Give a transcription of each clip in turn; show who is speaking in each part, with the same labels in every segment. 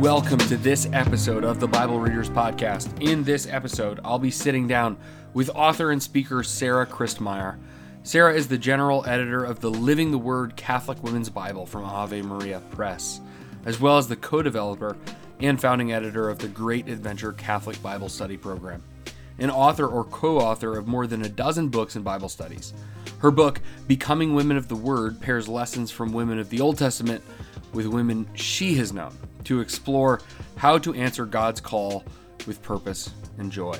Speaker 1: Welcome to this episode of the Bible Readers Podcast. In this episode, I'll be sitting down with author and speaker Sarah Christmyer. Sarah is the general editor of the Living the Word Catholic Women's Bible from Ave Maria Press, as well as the co developer and founding editor of the Great Adventure Catholic Bible Study Program, an author or co author of more than a dozen books and Bible studies. Her book, Becoming Women of the Word, pairs lessons from women of the Old Testament with women she has known to explore how to answer God's call with purpose and joy.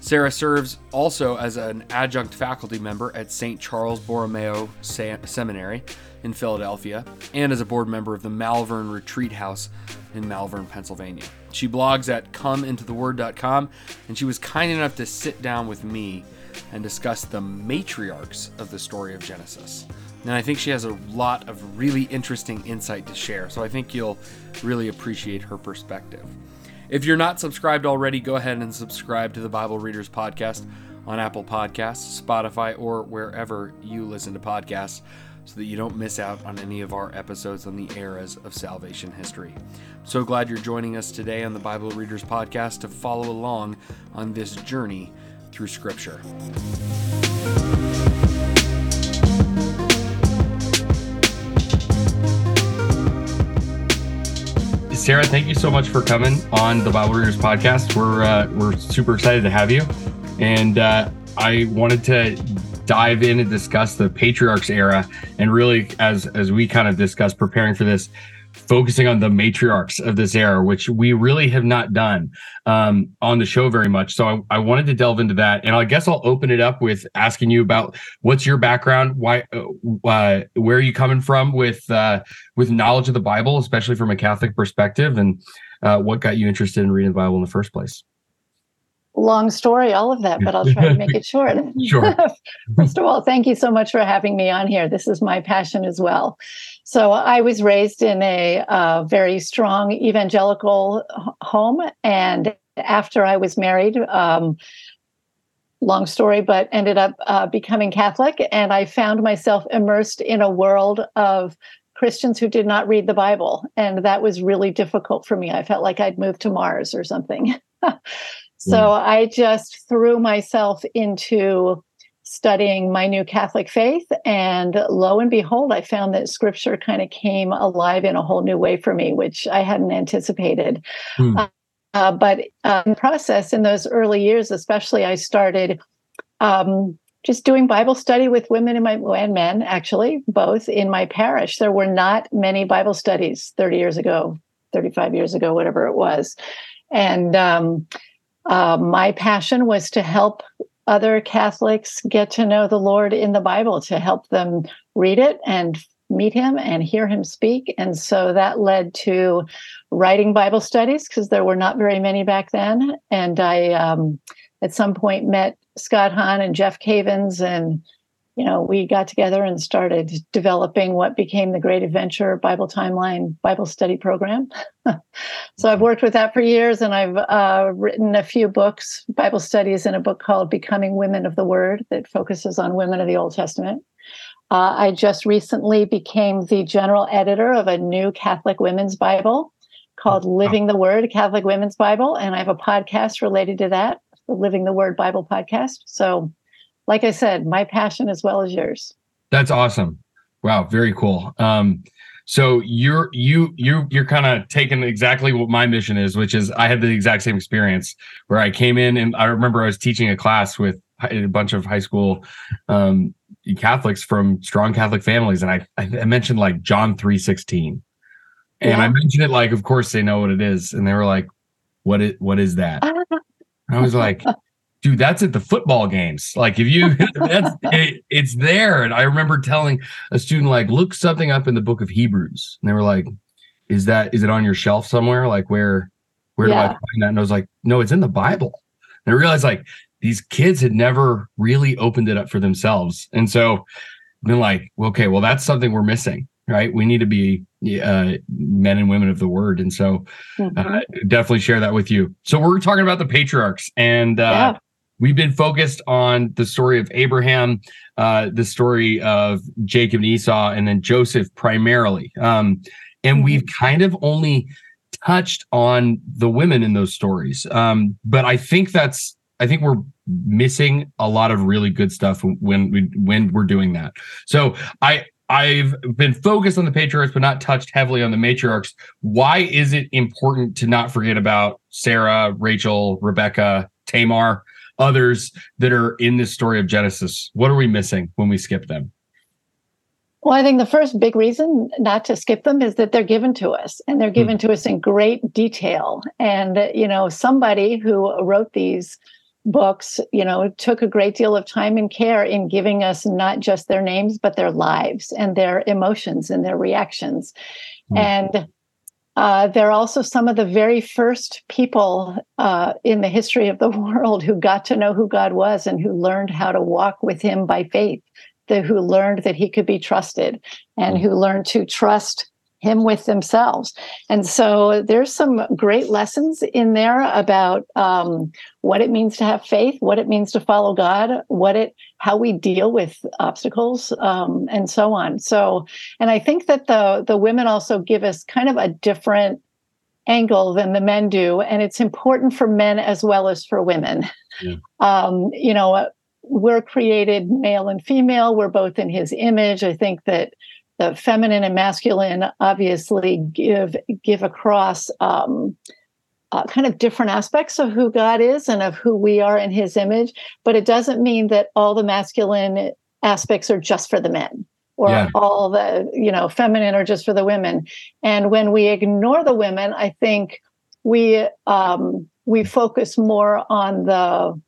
Speaker 1: Sarah serves also as an adjunct faculty member at St. Charles Borromeo Seminary in Philadelphia and as a board member of the Malvern Retreat House in Malvern, Pennsylvania. She blogs at comeintotheword.com and she was kind enough to sit down with me and discuss the matriarchs of the story of Genesis. And I think she has a lot of really interesting insight to share. So I think you'll really appreciate her perspective. If you're not subscribed already, go ahead and subscribe to the Bible Readers Podcast on Apple Podcasts, Spotify, or wherever you listen to podcasts so that you don't miss out on any of our episodes on the eras of salvation history. I'm so glad you're joining us today on the Bible Readers Podcast to follow along on this journey through Scripture. Sarah, thank you so much for coming on the Bible Readers podcast. We're uh, we're super excited to have you, and uh, I wanted to dive in and discuss the patriarchs era, and really, as as we kind of discussed preparing for this, focusing on the matriarchs of this era, which we really have not done um, on the show very much. So I, I, wanted to delve into that, and I guess I'll open it up with asking you about what's your background, why, uh, uh, where are you coming from with uh, with knowledge of the Bible, especially from a Catholic perspective, and uh, what got you interested in reading the Bible in the first place.
Speaker 2: Long story, all of that, but I'll try to make it short.
Speaker 1: sure.
Speaker 2: First of all, thank you so much for having me on here. This is my passion as well. So I was raised in a uh, very strong evangelical home, and after I was married, um, long story, but ended up uh, becoming Catholic, and I found myself immersed in a world of Christians who did not read the Bible, and that was really difficult for me. I felt like I'd moved to Mars or something. so mm. I just threw myself into studying my new Catholic faith. And lo and behold, I found that scripture kind of came alive in a whole new way for me, which I hadn't anticipated. Hmm. Uh, uh, but uh, in process, in those early years, especially, I started um, just doing Bible study with women in my and men, actually, both in my parish. There were not many Bible studies 30 years ago, 35 years ago, whatever it was. And um, uh, my passion was to help other Catholics get to know the Lord in the Bible, to help them read it and meet him and hear him speak. And so that led to writing Bible studies because there were not very many back then. And I, um, at some point, met Scott Hahn and Jeff Cavins and you know, we got together and started developing what became the Great Adventure Bible Timeline Bible Study Program. so I've worked with that for years, and I've uh, written a few books, Bible studies, in a book called Becoming Women of the Word that focuses on women of the Old Testament. Uh, I just recently became the general editor of a new Catholic women's Bible called Living the Word, Catholic Women's Bible, and I have a podcast related to that, the Living the Word Bible podcast. So like I said, my passion as well as yours.
Speaker 1: That's awesome. Wow, very cool. Um, so you're you you you're kind of taking exactly what my mission is, which is I had the exact same experience where I came in and I remember I was teaching a class with a bunch of high school um, Catholics from strong Catholic families, and I I mentioned like John three sixteen, and yeah. I mentioned it like, of course they know what it is, and they were like, "What is what is that?" I was like, dude, that's at the football games. Like if you, that's it, it's there. And I remember telling a student like, look something up in the book of Hebrews, and they were like, is that is it on your shelf somewhere? Like where where yeah. do I find that? And I was like, no, it's in the Bible. And I realized like these kids had never really opened it up for themselves, and so been like, okay, well that's something we're missing right? We need to be uh, men and women of the word. And so mm-hmm. uh, definitely share that with you. So we're talking about the patriarchs and uh, yeah. We've been focused on the story of Abraham, uh, the story of Jacob and Esau, and then Joseph primarily. Um, and mm-hmm. we've kind of only touched on the women in those stories. Um, but I think that's I think we're missing a lot of really good stuff when we when we're doing that. So I I've been focused on the patriarchs, but not touched heavily on the matriarchs. Why is it important to not forget about Sarah, Rachel, Rebecca, Tamar, others that are in this story of Genesis? What are we missing when we skip them?
Speaker 2: Well, I think the first big reason not to skip them is that they're given to us and they're given mm. to us in great detail. And, you know, somebody who wrote these books, you know, took a great deal of time and care in giving us not just their names, but their lives and their emotions and their reactions. Mm. And uh, they're also some of the very first people uh, in the history of the world who got to know who God was and who learned how to walk with Him by faith, the, who learned that He could be trusted and hmm. who learned to trust him with themselves. And so there's some great lessons in there about um, what it means to have faith, what it means to follow God, what it, how we deal with obstacles, um, and so on. So, and I think that the the women also give us kind of a different angle than the men do, and it's important for men as well as for women. Yeah. Um, you know, we're created male and female. We're both in His image. I think that the feminine and masculine obviously give give across um, uh, kind of different aspects of who God is and of who we are in His image, but it doesn't mean that all the masculine aspects are just for the men or yeah. all the you know feminine are just for the women. And when we ignore the women, I think we um, we focus more on the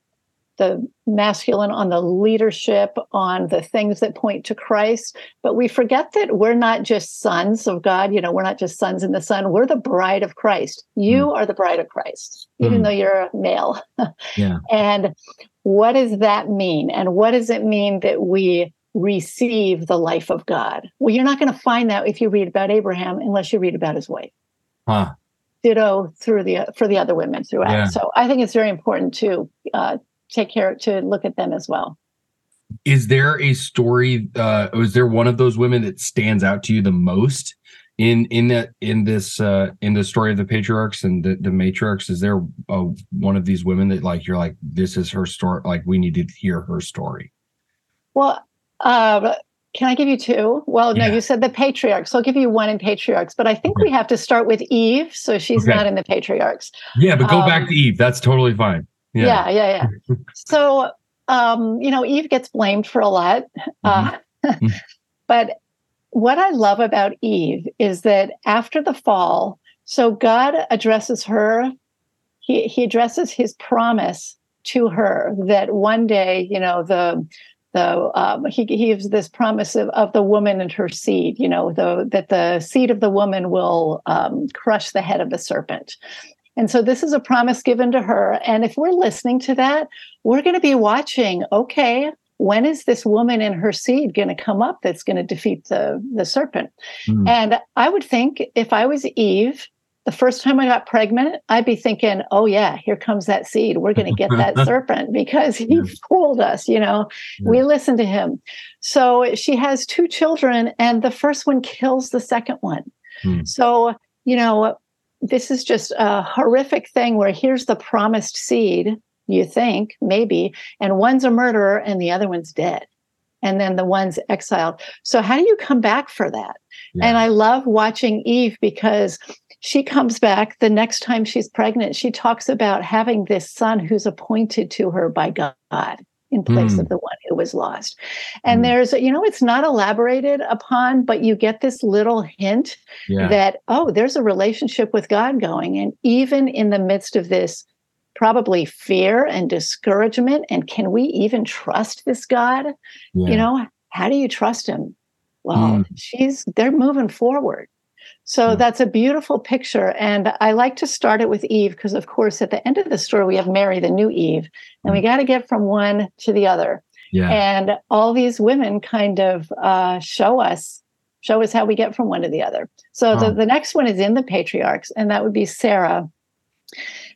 Speaker 2: the masculine, on the leadership, on the things that point to Christ. But we forget that we're not just sons of God. You know, we're not just sons in the Son. We're the bride of Christ. You mm. are the bride of Christ, even mm. though you're a male. yeah. And what does that mean? And what does it mean that we receive the life of God? Well, you're not going to find that if you read about Abraham unless you read about his wife. Huh ditto through the for the other women throughout. Yeah. So I think it's very important to uh, take care to look at them as well
Speaker 1: is there a story uh was there one of those women that stands out to you the most in in that in this uh in the story of the patriarchs and the, the matriarchs is there a, one of these women that like you're like this is her story like we need to hear her story
Speaker 2: well uh can I give you two? Well, no, you said the patriarchs. So I'll give you one in patriarchs, but I think okay. we have to start with Eve. So she's okay. not in the patriarchs.
Speaker 1: Yeah, but go um, back to Eve. That's totally fine.
Speaker 2: Yeah, yeah, yeah. yeah. so, um, you know, Eve gets blamed for a lot. Uh, mm-hmm. but what I love about Eve is that after the fall, so God addresses her, he, he addresses his promise to her that one day, you know, the the um, he, he gives this promise of, of the woman and her seed you know the, that the seed of the woman will um, crush the head of the serpent and so this is a promise given to her. And if we're listening to that, we're going to be watching, okay, when is this woman in her seed going to come up that's going to defeat the, the serpent? Mm. And I would think if I was Eve, the first time I got pregnant, I'd be thinking, oh, yeah, here comes that seed. We're going to get that serpent because he yeah. fooled us. You know, yeah. we listened to him. So she has two children, and the first one kills the second one. Mm. So, you know, this is just a horrific thing where here's the promised seed, you think, maybe, and one's a murderer and the other one's dead. And then the one's exiled. So, how do you come back for that? Yeah. And I love watching Eve because she comes back the next time she's pregnant. She talks about having this son who's appointed to her by God in place mm. of the one who was lost. And mm. there's, you know, it's not elaborated upon, but you get this little hint yeah. that, oh, there's a relationship with God going. And even in the midst of this, probably fear and discouragement, and can we even trust this God? Yeah. You know, how do you trust him? Well, mm. she's, they're moving forward. So mm. that's a beautiful picture. And I like to start it with Eve because, of course, at the end of the story, we have Mary, the new Eve, and we got to get from one to the other. Yeah. And all these women kind of uh, show us show us how we get from one to the other. So the, the next one is in the patriarchs, and that would be Sarah.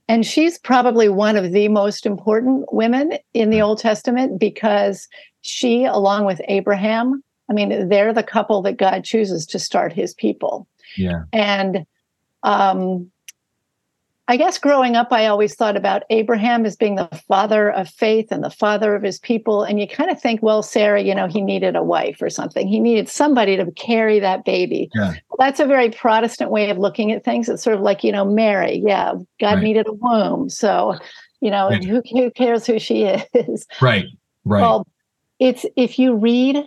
Speaker 2: And she's probably one of the most important women in the Old Testament because she, along with Abraham, I mean, they're the couple that God chooses to start his people.
Speaker 1: Yeah.
Speaker 2: And um, I guess growing up, I always thought about Abraham as being the father of faith and the father of his people. And you kind of think, well, Sarah, you know, he needed a wife or something. He needed somebody to carry that baby. Yeah. That's a very Protestant way of looking at things. It's sort of like, you know, Mary. Yeah, God right. needed a womb. So, you know, right. who, who cares who she is?
Speaker 1: Right, right. Well,
Speaker 2: it's if you read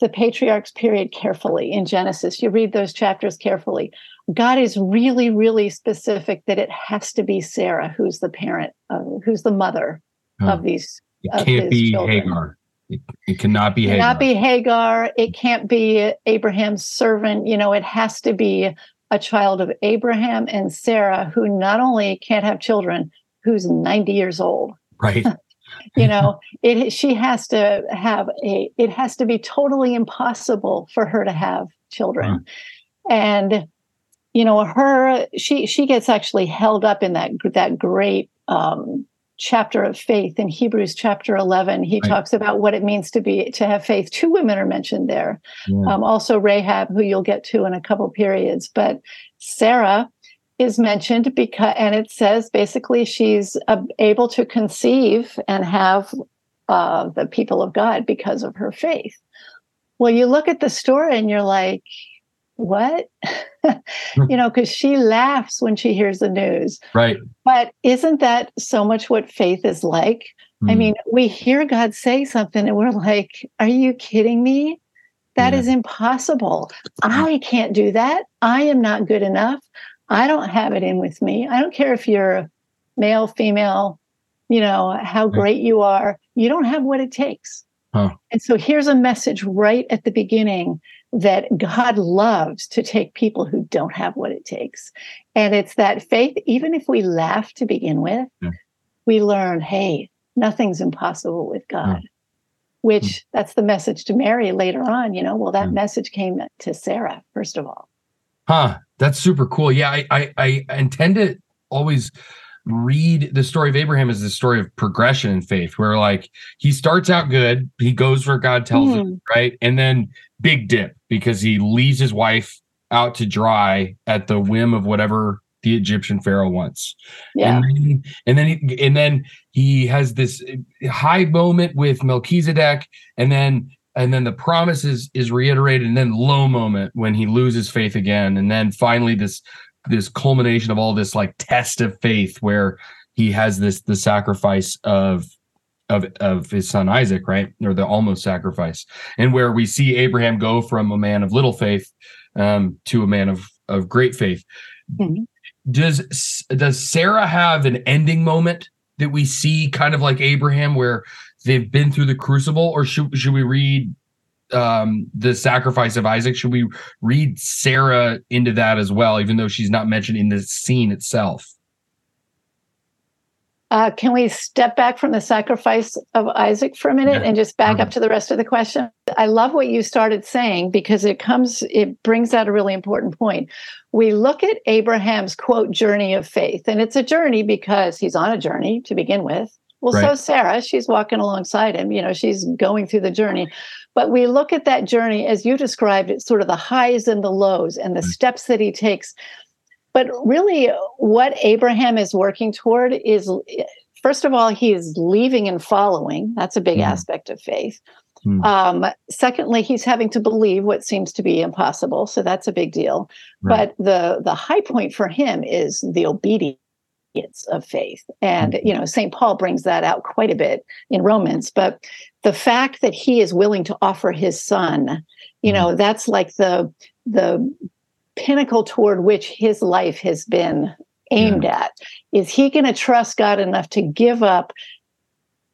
Speaker 2: the patriarchs period carefully in Genesis, you read those chapters carefully God is really, really specific that it has to be Sarah who's the parent, uh, who's the mother oh, of these.
Speaker 1: It can't be children. Hagar. It, it, cannot be
Speaker 2: it
Speaker 1: Hagar.
Speaker 2: Cannot be Hagar. It can't be Abraham's servant. You know, it has to be a child of Abraham and Sarah, who not only can't have children, who's 90 years old.
Speaker 1: Right.
Speaker 2: you know, it she has to have a. It has to be totally impossible for her to have children, and you know her she she gets actually held up in that that great um, chapter of faith in hebrews chapter 11 he right. talks about what it means to be to have faith two women are mentioned there yeah. um, also rahab who you'll get to in a couple periods but sarah is mentioned because and it says basically she's uh, able to conceive and have uh, the people of god because of her faith well you look at the story and you're like what? you know, because she laughs when she hears the news.
Speaker 1: Right.
Speaker 2: But isn't that so much what faith is like? Mm. I hmm. mean, we hear God say something and we're like, are you kidding me? That yeah. is impossible. I can't do that. I am not good enough. I don't have it in with me. I don't care if you're male, female, you know, how great you are. You don't have what it takes. Huh. And so here's a message right at the beginning that God loves to take people who don't have what it takes. And it's that faith, even if we laugh to begin with, yeah. we learn, hey, nothing's impossible with God. Yeah. Which mm. that's the message to Mary later on, you know. Well, that yeah. message came to Sarah, first of all.
Speaker 1: Huh. That's super cool. Yeah, I I, I intend to always read the story of Abraham as the story of progression in faith, where like he starts out good, he goes where God tells mm. him, hmm. right? And then big dip because he leaves his wife out to dry at the whim of whatever the Egyptian pharaoh wants.
Speaker 2: Yeah.
Speaker 1: And then, and then he, and then he has this high moment with Melchizedek and then and then the promise is is reiterated and then low moment when he loses faith again and then finally this this culmination of all this like test of faith where he has this the sacrifice of of of his son Isaac, right? Or the almost sacrifice. And where we see Abraham go from a man of little faith um, to a man of of great faith. Mm-hmm. Does does Sarah have an ending moment that we see kind of like Abraham where they've been through the crucible or should should we read um, the sacrifice of Isaac, should we read Sarah into that as well, even though she's not mentioned in the scene itself?
Speaker 2: Uh, can we step back from the sacrifice of Isaac for a minute yeah. and just back up to the rest of the question? I love what you started saying because it comes, it brings out a really important point. We look at Abraham's quote journey of faith, and it's a journey because he's on a journey to begin with. Well, right. so Sarah, she's walking alongside him, you know, she's going through the journey. But we look at that journey as you described it, sort of the highs and the lows and the mm-hmm. steps that he takes. But really, what Abraham is working toward is first of all, he is leaving and following. That's a big mm. aspect of faith. Mm. Um, secondly, he's having to believe what seems to be impossible. So that's a big deal. Right. But the the high point for him is the obedience of faith. And, you know, St. Paul brings that out quite a bit in Romans. But the fact that he is willing to offer his son, you know, mm-hmm. that's like the the pinnacle toward which his life has been aimed yeah. at. Is he going to trust God enough to give up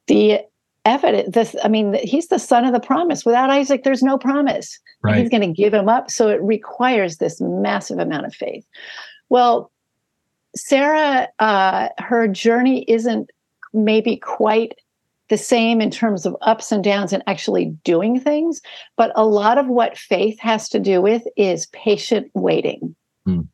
Speaker 2: the evidence? This, I mean, he's the son of the promise. Without Isaac, there's no promise. Right. He's going to give him up. So it requires this massive amount of faith. Well, Sarah, uh, her journey isn't maybe quite the same in terms of ups and downs and actually doing things, but a lot of what faith has to do with is patient waiting. Mm.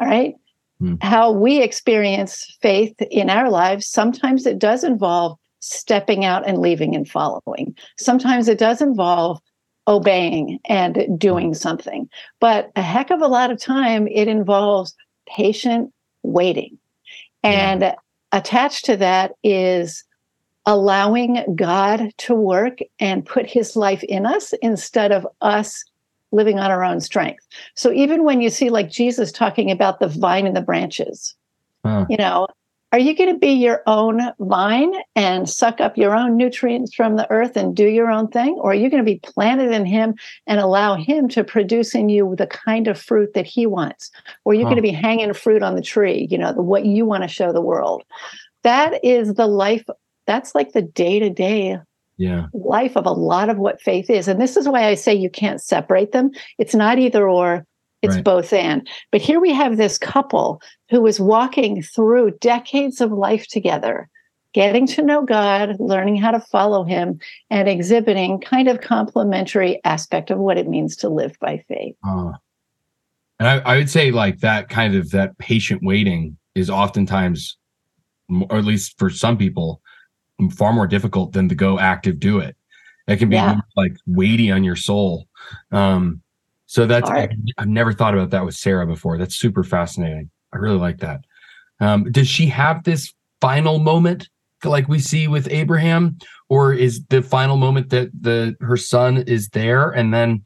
Speaker 2: All right. Mm. How we experience faith in our lives, sometimes it does involve stepping out and leaving and following. Sometimes it does involve obeying and doing something. But a heck of a lot of time, it involves patient waiting. And yeah. attached to that is allowing God to work and put his life in us instead of us living on our own strength. So even when you see like Jesus talking about the vine and the branches, huh. you know, are you going to be your own vine and suck up your own nutrients from the earth and do your own thing? Or are you going to be planted in Him and allow Him to produce in you the kind of fruit that He wants? Or are you huh. going to be hanging fruit on the tree, you know, the, what you want to show the world? That is the life, that's like the day to day
Speaker 1: yeah.
Speaker 2: life of a lot of what faith is. And this is why I say you can't separate them. It's not either or, it's right. both and. But here we have this couple who was walking through decades of life together, getting to know God, learning how to follow him, and exhibiting kind of complementary aspect of what it means to live by faith. Uh,
Speaker 1: and I, I would say like that kind of that patient waiting is oftentimes, or at least for some people, far more difficult than the go active do it. It can be yeah. like weighty on your soul. Um, so that's I, have never thought about that with Sarah before. That's super fascinating. I really like that. Um, does she have this final moment like we see with Abraham, or is the final moment that the her son is there and then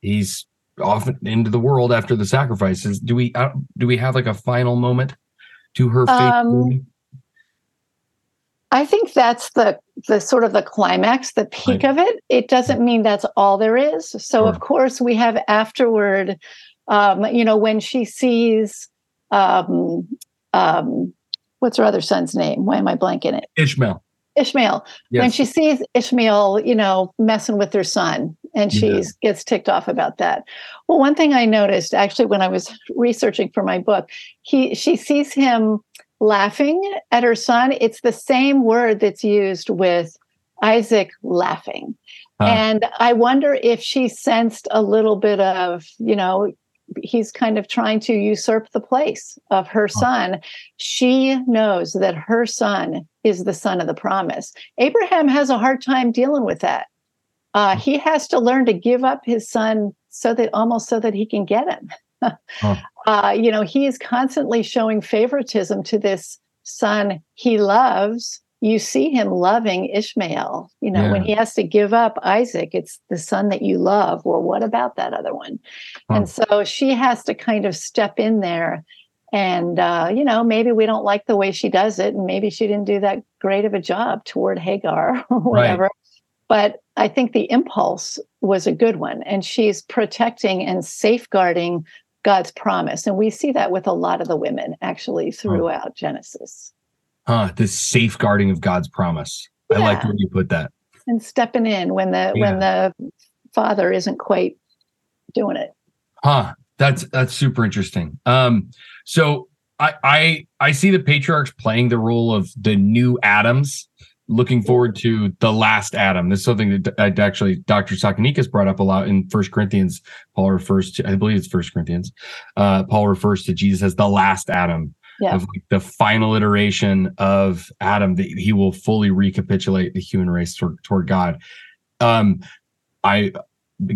Speaker 1: he's off into the world after the sacrifices? Do we uh, do we have like a final moment to her faith? Um,
Speaker 2: I think that's the the sort of the climax, the peak right. of it. It doesn't mean that's all there is. So sure. of course we have afterward, um, you know, when she sees um, um, what's her other son's name? Why am I blanking it?
Speaker 1: Ishmael.
Speaker 2: Ishmael. Yes. When she sees Ishmael, you know, messing with her son, and she yeah. gets ticked off about that. Well, one thing I noticed actually when I was researching for my book, he she sees him laughing at her son, it's the same word that's used with Isaac laughing. Huh. And I wonder if she sensed a little bit of, you know, he's kind of trying to usurp the place of her son. She knows that her son is the son of the promise. Abraham has a hard time dealing with that. Uh, he has to learn to give up his son so that almost so that he can get him. uh, you know, he is constantly showing favoritism to this son he loves. You see him loving Ishmael. You know, yeah. when he has to give up Isaac, it's the son that you love. Well, what about that other one? Huh. And so she has to kind of step in there. And, uh, you know, maybe we don't like the way she does it. And maybe she didn't do that great of a job toward Hagar or whatever. Right. But I think the impulse was a good one. And she's protecting and safeguarding God's promise. And we see that with a lot of the women actually throughout huh. Genesis.
Speaker 1: Huh, the safeguarding of God's promise. Yeah. I like when you put that.
Speaker 2: And stepping in when the yeah. when the father isn't quite doing it.
Speaker 1: Huh. That's that's super interesting. Um, so I I I see the patriarchs playing the role of the new Adams looking forward to the last Adam. This is something that I'd actually Dr. Sakonikas brought up a lot in First Corinthians. Paul refers to, I believe it's First Corinthians. Uh, Paul refers to Jesus as the last Adam. Yeah. Of like the final iteration of Adam that he will fully recapitulate the human race toward, toward God. Um, I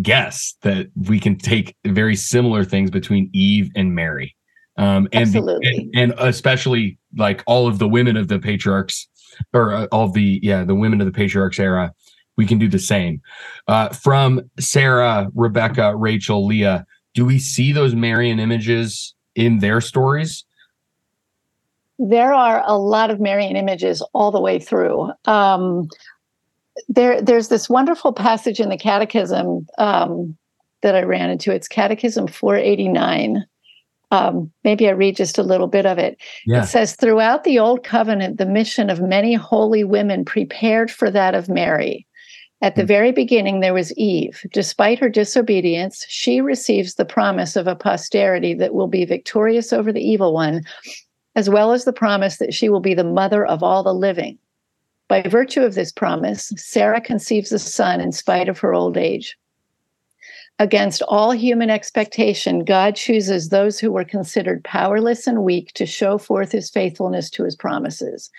Speaker 1: guess that we can take very similar things between Eve and Mary. Um, and, and, and especially like all of the women of the patriarchs or uh, all the yeah the women of the patriarchs era we can do the same uh, from sarah rebecca rachel leah do we see those marian images in their stories
Speaker 2: there are a lot of marian images all the way through um, there there's this wonderful passage in the catechism um, that i ran into it's catechism 489 um, maybe I read just a little bit of it. Yeah. It says, Throughout the Old Covenant, the mission of many holy women prepared for that of Mary. At the mm-hmm. very beginning, there was Eve. Despite her disobedience, she receives the promise of a posterity that will be victorious over the evil one, as well as the promise that she will be the mother of all the living. By virtue of this promise, Sarah conceives a son in spite of her old age. Against all human expectation, God chooses those who were considered powerless and weak to show forth his faithfulness to his promises.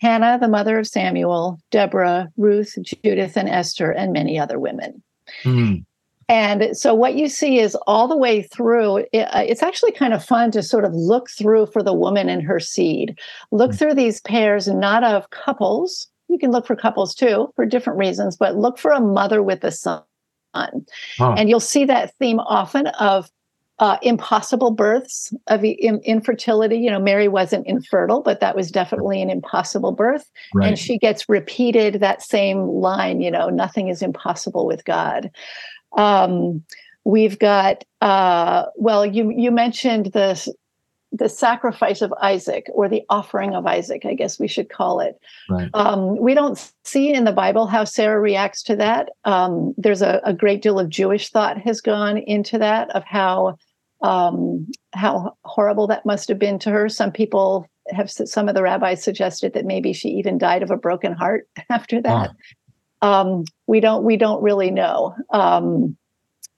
Speaker 2: Hannah, the mother of Samuel, Deborah, Ruth, Judith, and Esther, and many other women.
Speaker 1: Mm.
Speaker 2: And so what you see is all the way through, it, uh, it's actually kind of fun to sort of look through for the woman and her seed. Look mm-hmm. through these pairs, not of couples. You can look for couples too for different reasons, but look for a mother with a son. And you'll see that theme often of uh, impossible births of in- infertility. You know, Mary wasn't infertile, but that was definitely an impossible birth. Right. And she gets repeated that same line, you know, nothing is impossible with God. Um, we've got, uh, well, you, you mentioned the, the sacrifice of Isaac or the offering of Isaac, I guess we should call it. Right. Um, we don't see in the Bible how Sarah reacts to that. Um, there's a, a, great deal of Jewish thought has gone into that of how um, how horrible that must have been to her. Some people have some of the rabbis suggested that maybe she even died of a broken heart after that. Um, we don't we don't really know. Um,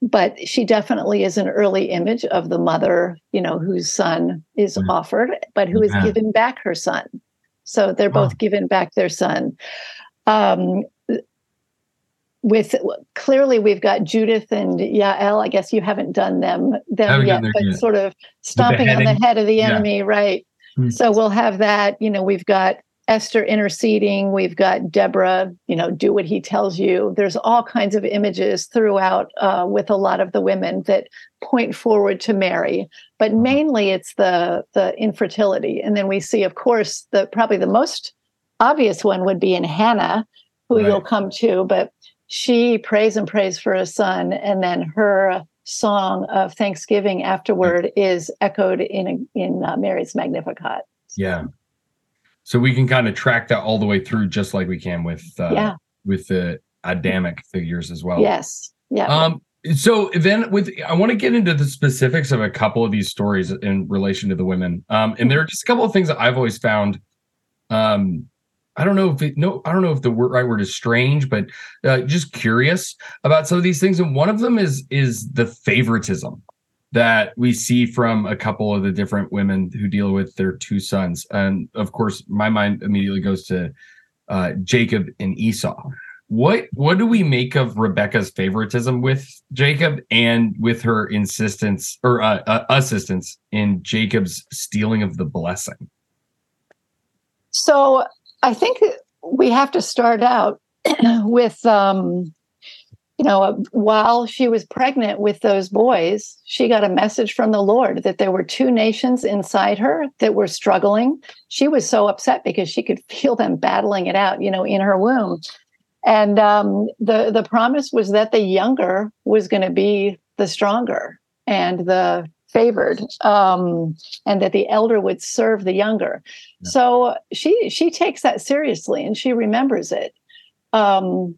Speaker 2: but she definitely is an early image of the mother, you know, whose son is mm. offered, but who is given back her son. So they're both given back their son. Um, with clearly we've got Judith and Yael. I guess you haven't done them them yet, but yet. sort of stomping on the head of the enemy, yeah. right? Mm-hmm. So we'll have that. You know, we've got Esther interceding. We've got Deborah. You know, do what he tells you. There's all kinds of images throughout uh, with a lot of the women that point forward to Mary, but hmm. mainly it's the the infertility. And then we see, of course, the probably the most obvious one would be in Hannah, who right. you'll come to, but she prays and prays for a son, and then her song of thanksgiving afterward is echoed in in uh, Mary's Magnificat.
Speaker 1: Yeah. So we can kind of track that all the way through, just like we can with uh, yeah. with the Adamic figures as well.
Speaker 2: Yes. Yeah.
Speaker 1: Um. So then, with I want to get into the specifics of a couple of these stories in relation to the women. Um, and there are just a couple of things that I've always found um I don't know if it, no, I don't know if the word, right word is strange, but uh, just curious about some of these things. And one of them is is the favoritism that we see from a couple of the different women who deal with their two sons. And of course, my mind immediately goes to uh, Jacob and Esau. What what do we make of Rebecca's favoritism with Jacob and with her insistence or uh, uh assistance in Jacob's stealing of the blessing?
Speaker 2: So I think we have to start out with, um, you know, while she was pregnant with those boys, she got a message from the Lord that there were two nations inside her that were struggling. She was so upset because she could feel them battling it out, you know, in her womb. And um, the the promise was that the younger was going to be the stronger, and the favored um, and that the elder would serve the younger yeah. so she she takes that seriously and she remembers it um,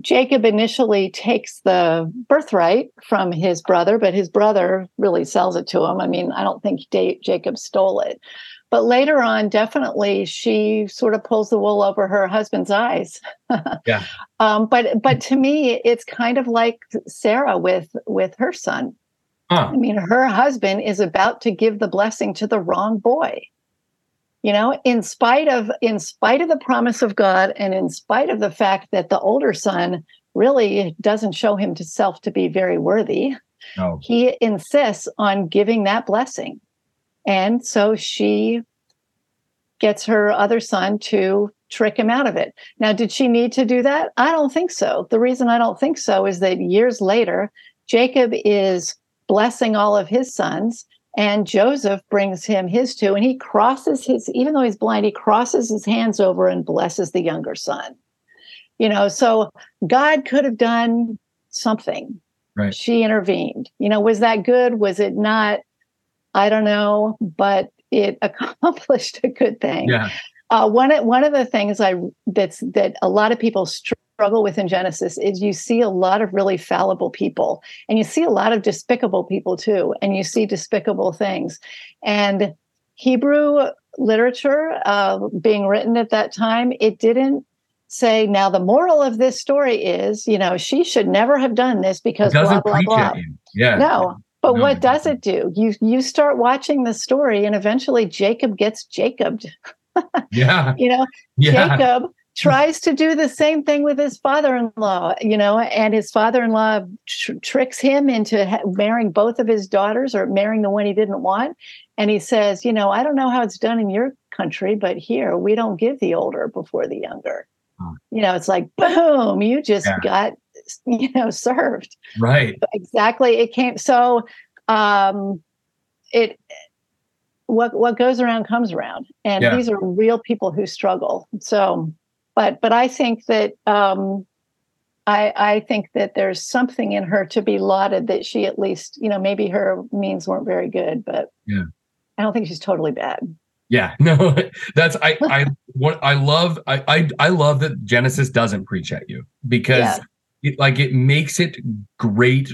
Speaker 2: jacob initially takes the birthright from his brother but his brother really sells it to him. I mean i don't think da- jacob stole it. But later on definitely she sort of pulls the wool over her husband's eyes. Yeah. Um, but but to me it's kind of like sarah with with her son. Huh. I mean, her husband is about to give the blessing to the wrong boy. You know, in spite of in spite of the promise of God and in spite of the fact that the older son really doesn't show himself to be very worthy, no. he insists on giving that blessing. And so she gets her other son to trick him out of it. Now, did she need to do that? I don't think so. The reason I don't think so is that years later, Jacob is blessing all of his sons. And Joseph brings him his two, and he crosses his, even though he's blind, he crosses his hands over and blesses the younger son. You know, so God could have done something. Right. She intervened. You know, was that good? Was it not? I don't know, but it accomplished a good thing. Yeah. Uh, one one of the things I that's that a lot of people struggle with in Genesis is you see a lot of really fallible people and you see a lot of despicable people too, and you see despicable things. And Hebrew literature uh, being written at that time, it didn't say, now the moral of this story is, you know, she should never have done this because blah, blah, blah.
Speaker 1: Yeah.
Speaker 2: No. But no, what does it do? You you start watching the story, and eventually Jacob gets Jacobed.
Speaker 1: yeah.
Speaker 2: You know, yeah. Jacob tries to do the same thing with his father-in-law you know and his father-in-law tr- tricks him into ha- marrying both of his daughters or marrying the one he didn't want and he says you know i don't know how it's done in your country but here we don't give the older before the younger
Speaker 1: Hmm.
Speaker 2: you know it's like boom you just
Speaker 1: Yeah.
Speaker 2: got you know served
Speaker 1: right
Speaker 2: exactly it came so um it what what goes around comes around and
Speaker 1: Yeah.
Speaker 2: these are real people who struggle so but but i think that um i i think that there's something in her to be lauded that she at least you know maybe her means weren't very good but
Speaker 1: Yeah.
Speaker 2: i don't think she's totally bad
Speaker 1: Yeah, no, that's I I what I love I I I love that Genesis doesn't preach at you because
Speaker 2: Yeah.
Speaker 1: it, like it makes it great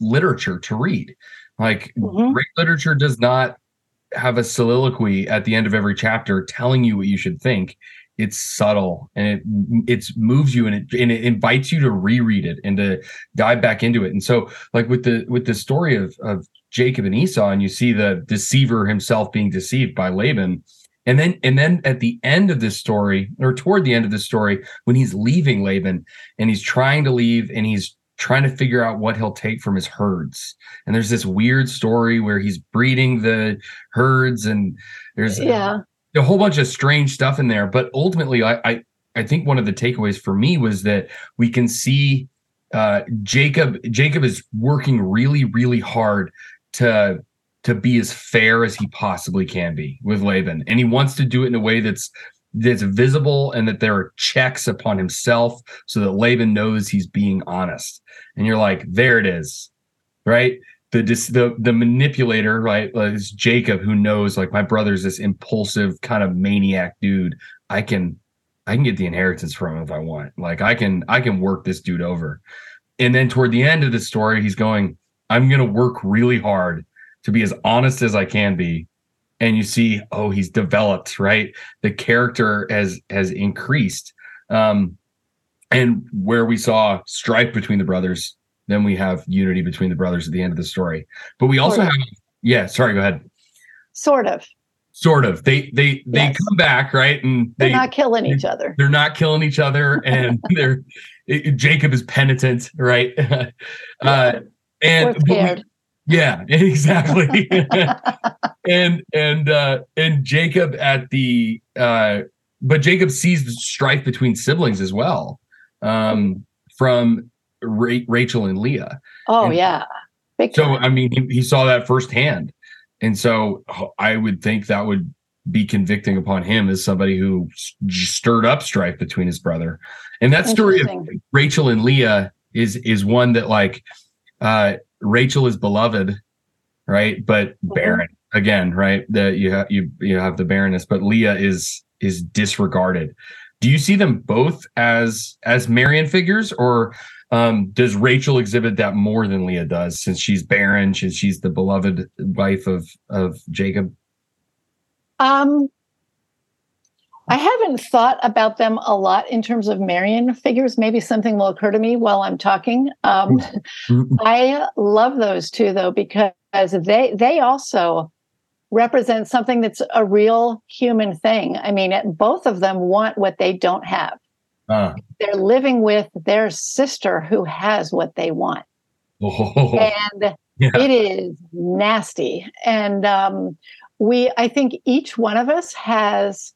Speaker 1: literature to read. Like
Speaker 2: Mhm.
Speaker 1: great literature does not have a soliloquy at the end of every chapter telling you what you should think. It's subtle and it it moves you and it and it invites you to reread it and to dive back into it. And so like with the with the story of of Jacob and Esau, and you see the deceiver himself being deceived by Laban. And then, and then at the end of this story, or toward the end of this story, when he's leaving Laban and he's trying to leave and he's trying to figure out what he'll take from his herds. And there's this weird story where he's breeding the herds, and there's
Speaker 2: yeah
Speaker 1: a whole bunch of strange stuff in there. But ultimately, I I, I think one of the takeaways for me was that we can see uh, Jacob Jacob is working really really hard to to be as fair as he possibly can be with Laban, and he wants to do it in a way that's that's visible and that there are checks upon himself so that Laban knows he's being honest. And you're like, there it is, right? The the the manipulator, right? Like it's Jacob who knows like my brother's this impulsive kind of maniac dude. I can I can get the inheritance from him if I want. Like I can I can work this dude over. And then toward the end of the story, he's going, I'm gonna work really hard to be as honest as I can be. And you see, oh, he's developed, right? The character has has increased. Um, and where we saw strife between the brothers, then we have unity between the brothers at the end of the story. But we also
Speaker 2: Sort
Speaker 1: have,
Speaker 2: of.
Speaker 1: yeah, sorry, go ahead.
Speaker 2: sort of
Speaker 1: Sort of. They they they
Speaker 2: Yes.
Speaker 1: come back, right? And
Speaker 2: they're
Speaker 1: they
Speaker 2: not killing each other
Speaker 1: they're not killing each other and they're it- Jacob is penitent, right? uh and we- yeah, exactly. and and uh and Jacob at the uh but Jacob sees the strife between siblings as well. Um from Ra- Rachel and Leah.
Speaker 2: oh
Speaker 1: and-
Speaker 2: yeah Big
Speaker 1: So
Speaker 2: time.
Speaker 1: I mean he, he saw that firsthand. And so I would think that would be convicting upon him as somebody who stirred up strife between his brother. And that story of Rachel and Leah is is one that like uh Rachel is beloved, right? But
Speaker 2: Mm-hmm.
Speaker 1: barren again, right? That you have you you have the barrenness, but Leah is is disregarded. Do you see them both as as Marian figures, or um, does Rachel exhibit that more than Leah does, since she's barren, since she's the beloved wife of of Jacob?
Speaker 2: Um, I haven't thought about them a lot in terms of Marian figures. Maybe something will occur to me while I'm talking. Um, I love those two though because they they also represent something that's a real human thing. I mean, both of them want what they don't have.
Speaker 1: Uh,
Speaker 2: They're living with their sister who has what they want,
Speaker 1: oh,
Speaker 2: and
Speaker 1: yeah,
Speaker 2: it is nasty. And um, we i think each one of us has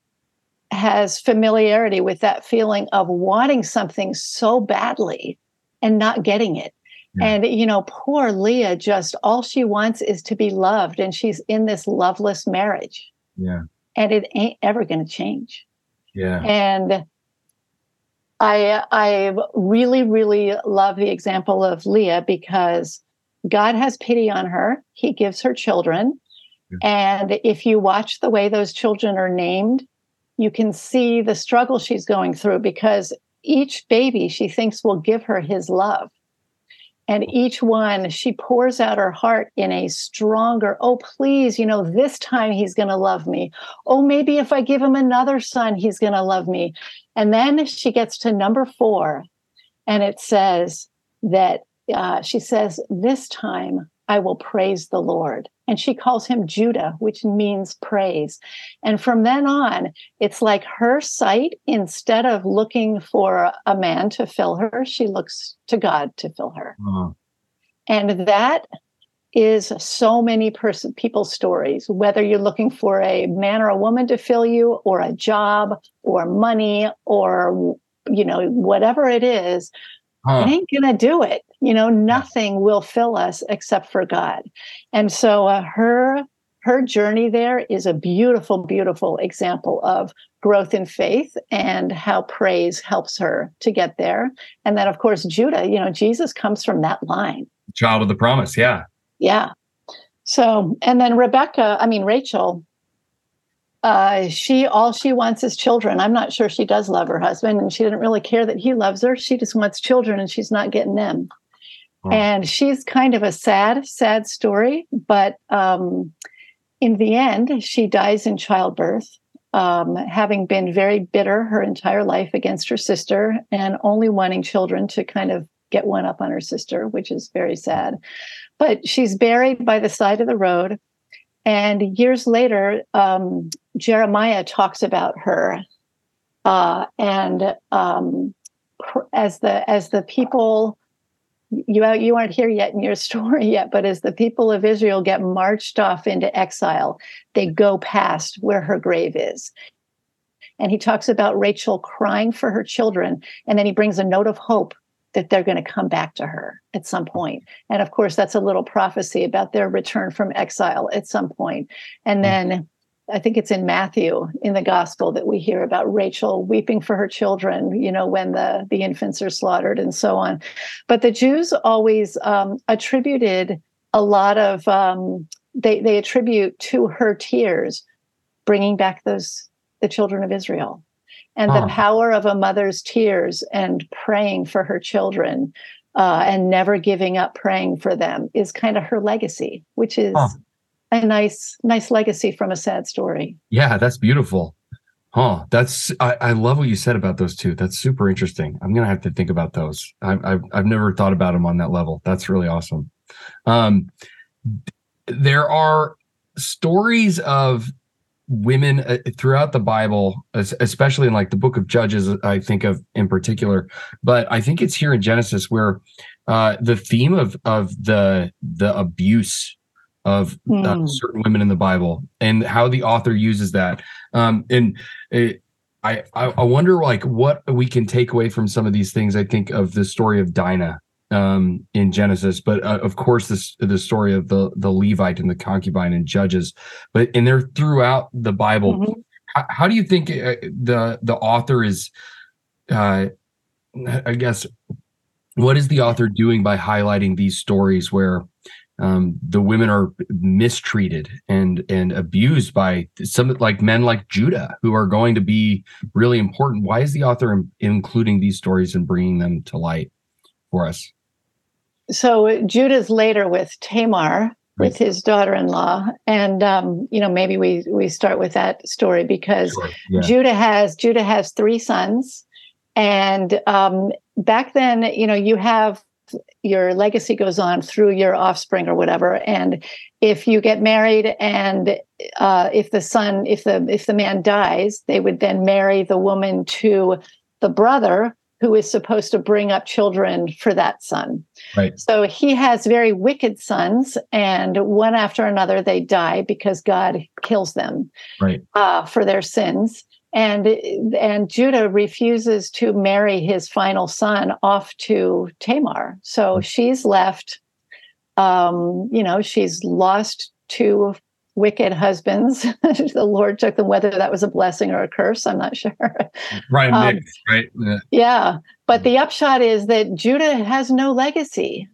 Speaker 2: has familiarity with that feeling of wanting something so badly and not getting it.
Speaker 1: Yeah.
Speaker 2: and you know poor leah just all she wants is to be loved and she's in this loveless marriage.
Speaker 1: Yeah,
Speaker 2: and it ain't ever going to change.
Speaker 1: Yeah,
Speaker 2: and I I really really love the example of Leah because God has pity on her. He gives her children. And if you watch the way those children are named, you can see the struggle she's going through because each baby she thinks will give her his love. And each one, she pours out her heart in a stronger, oh, please, you know, this time he's going to love me. Oh, maybe if I give him another son, he's going to love me. And then she gets to number four, and it says that uh, she says, This time I will praise the Lord. And she calls him Judah, which means praise. And from then on, it's like her sight, instead of looking for a man to fill her, she looks to God to fill her. Uh-huh. And that is so many person people's stories whether you're looking for a man or a woman to fill you or a job or money or you know whatever it is huh. it ain't gonna do it you know nothing will fill us except for god and so uh, her her journey there is a beautiful beautiful example of growth in faith and how praise helps her to get there and then of course judah you know jesus comes from that line
Speaker 1: child of the promise yeah
Speaker 2: yeah so and then rebecca i mean rachel uh, she all she wants is children. I'm not sure she does love her husband, and she didn't really care that he loves her. She just wants children, and she's not getting them. And she's kind of a sad, sad story. But um, in the end, she dies in childbirth, um, having been very bitter her entire life against her sister, and only wanting children to kind of get one up on her sister, which is very sad. But she's buried by the side of the road. And years later, um, Jeremiah talks about her, uh, and um, as the as the people you you aren't here yet in your story yet, but as the people of Israel get marched off into exile, they go past where her grave is. And he talks about Rachel crying for her children, and then he brings a note of hope that they're going to come back to her at some point. And of course, that's a little prophecy about their return from exile at some point. And hmm. then I think it's in Matthew in the gospel that we hear about Rachel weeping for her children, you know, when the, the infants are slaughtered and so on. But the Jews always um, attributed a lot of, um, they, they attribute to her tears bringing back those, the children of Israel. And the power of a mother's tears and praying for her children uh, and never giving up praying for them is kind of her legacy, which is a nice nice legacy from a sad story.
Speaker 1: Yeah that's beautiful. Huh that's I, I love what you said about those two. That's super interesting. I'm gonna have to think about those. I, I've, I've never thought about them on that level. That's really awesome. Um there are stories of women uh, throughout the bible especially in like the book of judges i think of in particular but i think it's here in genesis where uh the theme of of the the abuse of uh, hmm. certain women in the Bible and how the author uses that. Um, and it, I, I wonder like what we can take away from some of these things. I think of the story of Dinah um, in Genesis, but uh, of course this the story of the the Levite and the concubine in Judges. But and they're throughout the Bible. Mm-hmm. How, how, do you think uh, the the author is? Uh, I guess what is the author doing by highlighting these stories where um, the women are mistreated and and abused by some like men like Judah who are going to be really important. Why is the author in, including these stories and bringing them to light for us?
Speaker 2: So Judah's later with Tamar, with his daughter-in-law and um, you know maybe we we start with that story because sure. yeah. judah has judah has three sons and um, back then you know you have your legacy goes on through your offspring or whatever. And if you get married and uh, if the son if the if the man dies they would then marry the woman to the brother who is supposed to bring up children for that son.
Speaker 1: Right.
Speaker 2: So he has very wicked sons and one after another they die because god kills them
Speaker 1: right.
Speaker 2: uh, for their sins and and Judah refuses to marry his final son off to Tamar. So hmm. she's left. Um, you know, she's lost two wicked husbands. the Lord took them, whether that was a blessing or a curse, I'm not sure.
Speaker 1: Right, um, right.
Speaker 2: Yeah. yeah. But the upshot is that Judah has no legacy.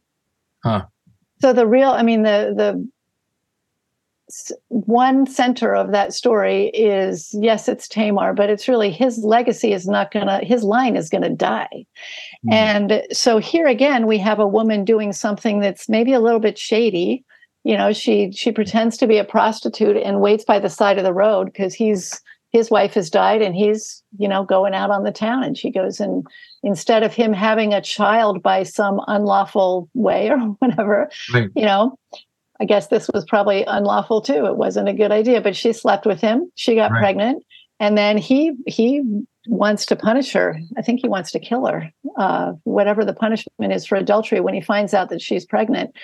Speaker 1: Huh.
Speaker 2: So the real, I mean, the the one center of that story is yes it's tamar but it's really his legacy is not gonna his line is gonna die mm. and so here again we have a woman doing something that's maybe a little bit shady you know she she pretends to be a prostitute and waits by the side of the road because he's his wife has died and he's you know going out on the town and she goes and instead of him having a child by some unlawful way or whatever right. you know I guess this was probably unlawful too. It wasn't a good idea, but she slept with him. She got
Speaker 1: Right.
Speaker 2: pregnant, and then he he wants to punish her. I think he wants to kill her. Uh, whatever the punishment is for adultery, when he finds out that she's pregnant,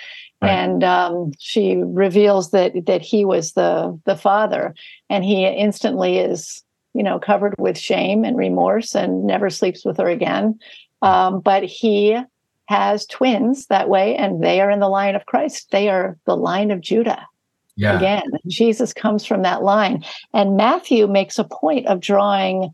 Speaker 1: Right.
Speaker 2: and um, she reveals that that he was the the father, and he instantly is you know covered with shame and remorse and never sleeps with her again. Um, but he has twins that way, and they are in the line of Christ. They are the line of Judah
Speaker 1: Yeah.
Speaker 2: again. Jesus comes from that line. And Matthew makes a point of drawing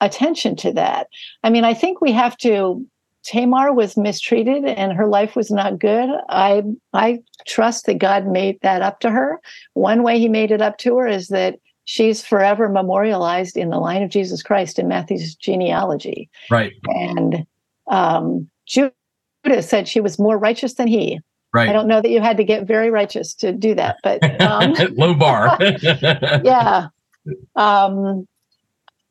Speaker 2: attention to that. I mean, I think we have to. Tamar was mistreated and her life was not good. I I trust that God made that up to her. One way he made it up to her is that she's forever memorialized in the line of Jesus Christ in Matthew's genealogy.
Speaker 1: Right.
Speaker 2: And um, Judah said she was more righteous than he.
Speaker 1: Right.
Speaker 2: I don't know that you had to get very righteous to do that, but um,
Speaker 1: Low bar.
Speaker 2: yeah. Um,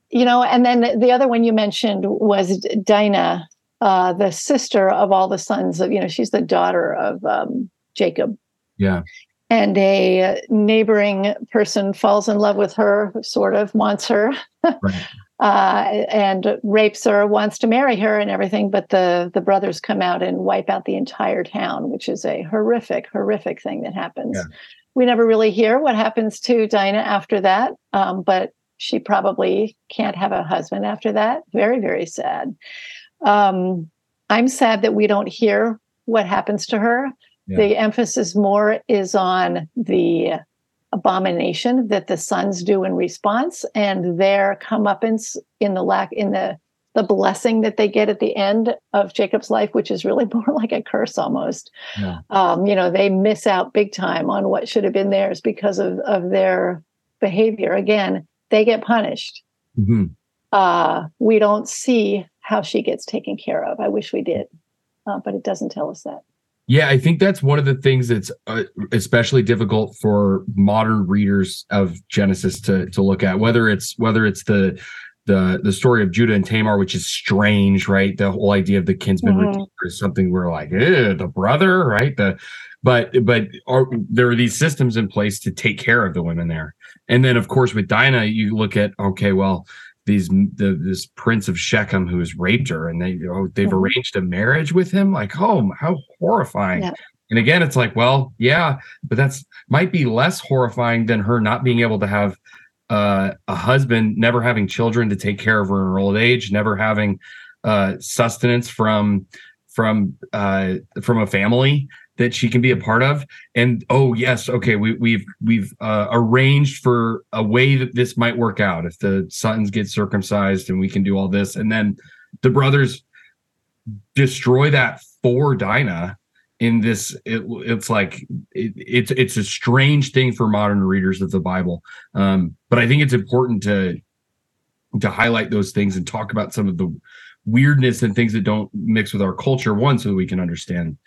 Speaker 2: you know, and then the other one you mentioned was Dinah, uh, the sister of all the sons of, you know, she's the daughter of um, Jacob.
Speaker 1: Yeah.
Speaker 2: And a neighboring person falls in love with her, sort of wants her,
Speaker 1: Right.
Speaker 2: Uh, and rapes her, wants to marry her, and everything. But the the brothers come out and wipe out the entire town, which is a horrific, horrific thing that happens.
Speaker 1: Yeah.
Speaker 2: We never really hear what happens to Dinah after that, um, but she probably can't have a husband after that. Very, very sad. Um, I'm sad that we don't hear what happens to her.
Speaker 1: Yeah.
Speaker 2: The emphasis more is on the abomination that the sons do in response and their comeuppance in the lack in the the blessing that they get at the end of Jacob's life, which is really more like a curse almost.
Speaker 1: Yeah.
Speaker 2: Um, you know, they miss out big time on what should have been theirs because of, of their behavior. Again, they get punished.
Speaker 1: Mhm.
Speaker 2: Uh, we don't see how she gets taken care of. I wish we did, uh, but it doesn't tell us that.
Speaker 1: Yeah, I think that's one of the things that's uh, especially difficult for modern readers of Genesis to to look at. Whether it's whether it's the the the story of Judah and Tamar, which is strange, right? The whole idea of the kinsman
Speaker 2: Mhm.
Speaker 1: redeemer is something we're like, eh, the brother, right? The but but are, there are these systems in place to take care of the women there, and then of course with Dinah, you look at okay, well. These the this prince of Shechem who has raped her, and they oh, they've
Speaker 2: Mhm.
Speaker 1: arranged a marriage with him. Like, oh, how horrifying!
Speaker 2: Yeah.
Speaker 1: And again, it's like, well, yeah, but that's might be less horrifying than her not being able to have uh, a husband, never having children to take care of her in her old age, never having uh, sustenance from from uh, from a family that she can be a part of. And oh yes, okay, we, we've we've uh, arranged for a way that this might work out if the sons get circumcised and we can do all this, and then the brothers destroy that for Dinah in this it, it's like it, it's it's a strange thing for modern readers of the bible um but i think it's important to to highlight those things and talk about some of the weirdness and things that don't mix with our culture one so that we can understand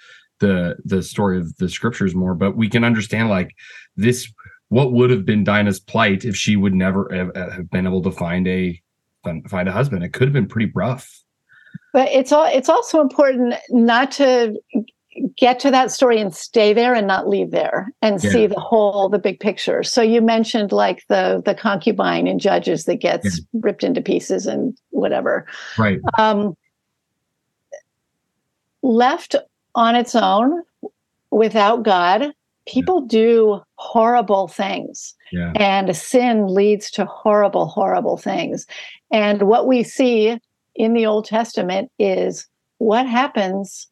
Speaker 1: the the story of the scriptures more but we can understand like this what would have been dinah's plight if she would never have, been able to find a find a husband it could have been pretty rough
Speaker 2: But it's all it's also important not to get to that story and stay there and not leave there and
Speaker 1: Yeah.
Speaker 2: see the whole the big picture. So you mentioned like the the concubine in Judges that gets ripped into pieces and whatever.
Speaker 1: right
Speaker 2: Um, left on its own without God, people do horrible things.
Speaker 1: yeah
Speaker 2: And sin leads to horrible, horrible things. And what we see in the Old Testament is what happens.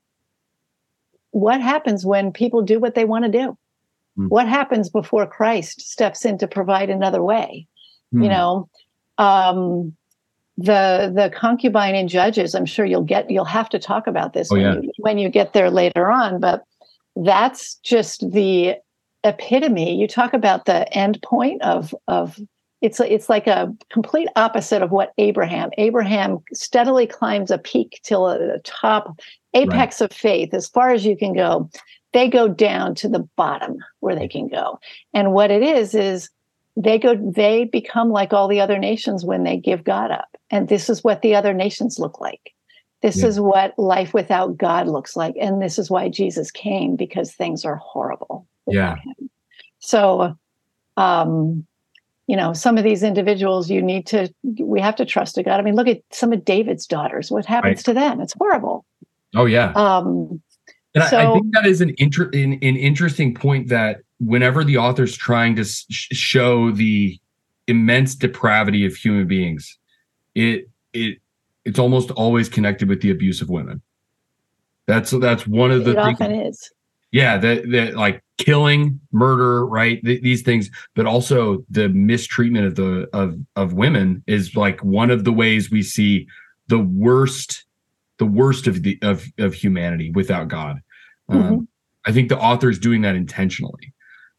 Speaker 2: What happens when people do what they want to do?
Speaker 1: Hmm.
Speaker 2: What happens before Christ steps in to provide another way?
Speaker 1: Hmm.
Speaker 2: You know, um, the the concubine in Judges. I'm sure you'll get you'll have to talk about this
Speaker 1: Oh,
Speaker 2: when
Speaker 1: yeah.
Speaker 2: you when you get there later on. But that's just the epitome. You talk about the end point of of it's it's like a complete opposite of what Abraham. Abraham steadily climbs a peak till the top apex of faith, as far as you can go. They go down to the bottom where they can go, and what it is is they go they become like all the other nations when they give God up, and this is what the other nations look like. This
Speaker 1: Yeah.
Speaker 2: is what life without God looks like, and this is why Jesus came because things are horrible.
Speaker 1: Yeah.
Speaker 2: So, um, you know, some of these individuals you need to, we have to trust to God. I mean, look at some of David's daughters. What happens
Speaker 1: Right.
Speaker 2: to them? It's horrible.
Speaker 1: Oh yeah.
Speaker 2: Um,
Speaker 1: And I, I think that is an, inter- an, an interesting point that whenever the author's trying to sh- show the immense depravity of human beings, it it it's almost always connected with the abuse of women. That's that's one of the
Speaker 2: it
Speaker 1: things.
Speaker 2: often is.
Speaker 1: Yeah, that that like killing, murder, right? Th- these things, but also the mistreatment of the of of women is like one of the ways we see the worst, the worst of the of of humanity without God. Um,
Speaker 2: Mhm.
Speaker 1: I think the author is doing that intentionally.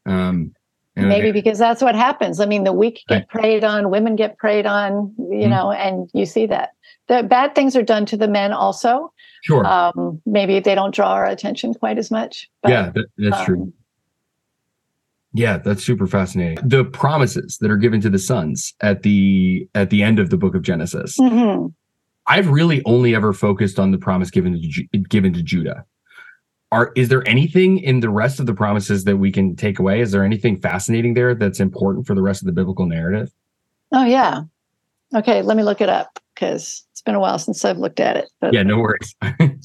Speaker 1: Um, and
Speaker 2: Maybe because that's what happens. I mean, the weak get
Speaker 1: Right.
Speaker 2: preyed on, women get preyed on, you
Speaker 1: Mhm.
Speaker 2: know, and you see that. The bad things are done to the men also.
Speaker 1: sure,
Speaker 2: Um, maybe they don't draw our attention quite as much. But,
Speaker 1: yeah, that, that's true.
Speaker 2: um,
Speaker 1: Yeah, that's super fascinating. The promises that are given to the sons at the at the end of the book of Genesis.
Speaker 2: mhm.
Speaker 1: I've really only ever focused on the promise given to given to Judah. Are is there anything in the rest of the promises that we can take away? Is there anything fascinating there that's important for the rest of the biblical narrative?
Speaker 2: Oh, yeah. Okay, let me look it up because it's been a while since I've looked at it. But
Speaker 1: Yeah, no worries.